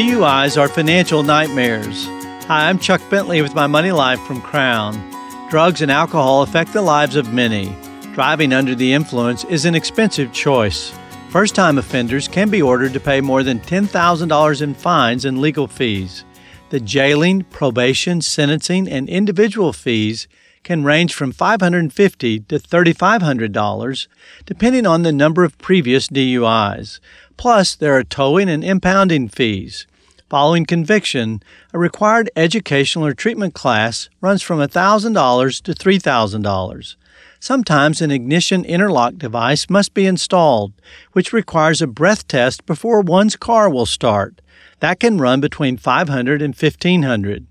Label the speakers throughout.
Speaker 1: DUIs are financial nightmares. Hi, I'm Chuck Bentley with my Money Life from Crown. Drugs and alcohol affect the lives of many. Driving under the influence is an expensive choice. First time offenders can be ordered to pay more than $10,000 in fines and legal fees. The jailing, probation, sentencing, and individual fees can range from $550 to $3,500, depending on the number of previous DUIs. Plus, there are towing and impounding fees. Following conviction, a required educational or treatment class runs from $1,000 to $3,000. Sometimes an ignition interlock device must be installed, which requires a breath test before one's car will start. That can run between $500 and $1,500.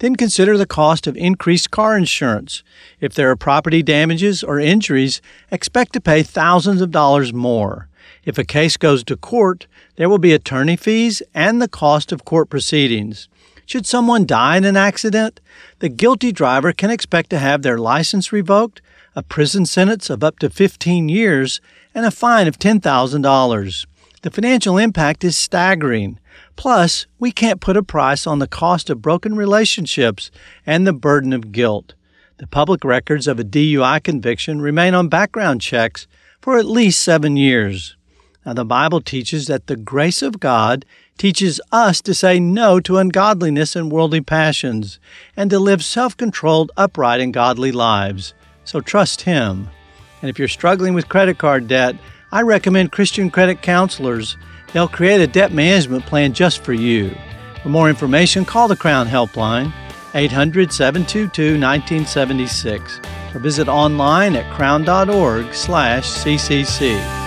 Speaker 1: Then consider the cost of increased car insurance. If there are property damages or injuries, expect to pay thousands of dollars more. If a case goes to court, there will be attorney fees and the cost of court proceedings. Should someone die in an accident, the guilty driver can expect to have their license revoked, a prison sentence of up to 15 years, and a fine of $10,000. The financial impact is staggering. Plus, we can't put a price on the cost of broken relationships and the burden of guilt. The public records of a DUI conviction remain on background checks for at least seven years. Now, the Bible teaches that the grace of God teaches us to say no to ungodliness and worldly passions and to live self controlled, upright, and godly lives. So trust Him. And if you're struggling with credit card debt, I recommend Christian Credit Counselors. They'll create a debt management plan just for you. For more information, call the Crown Helpline, 800 722 1976, or visit online at crown.org slash ccc.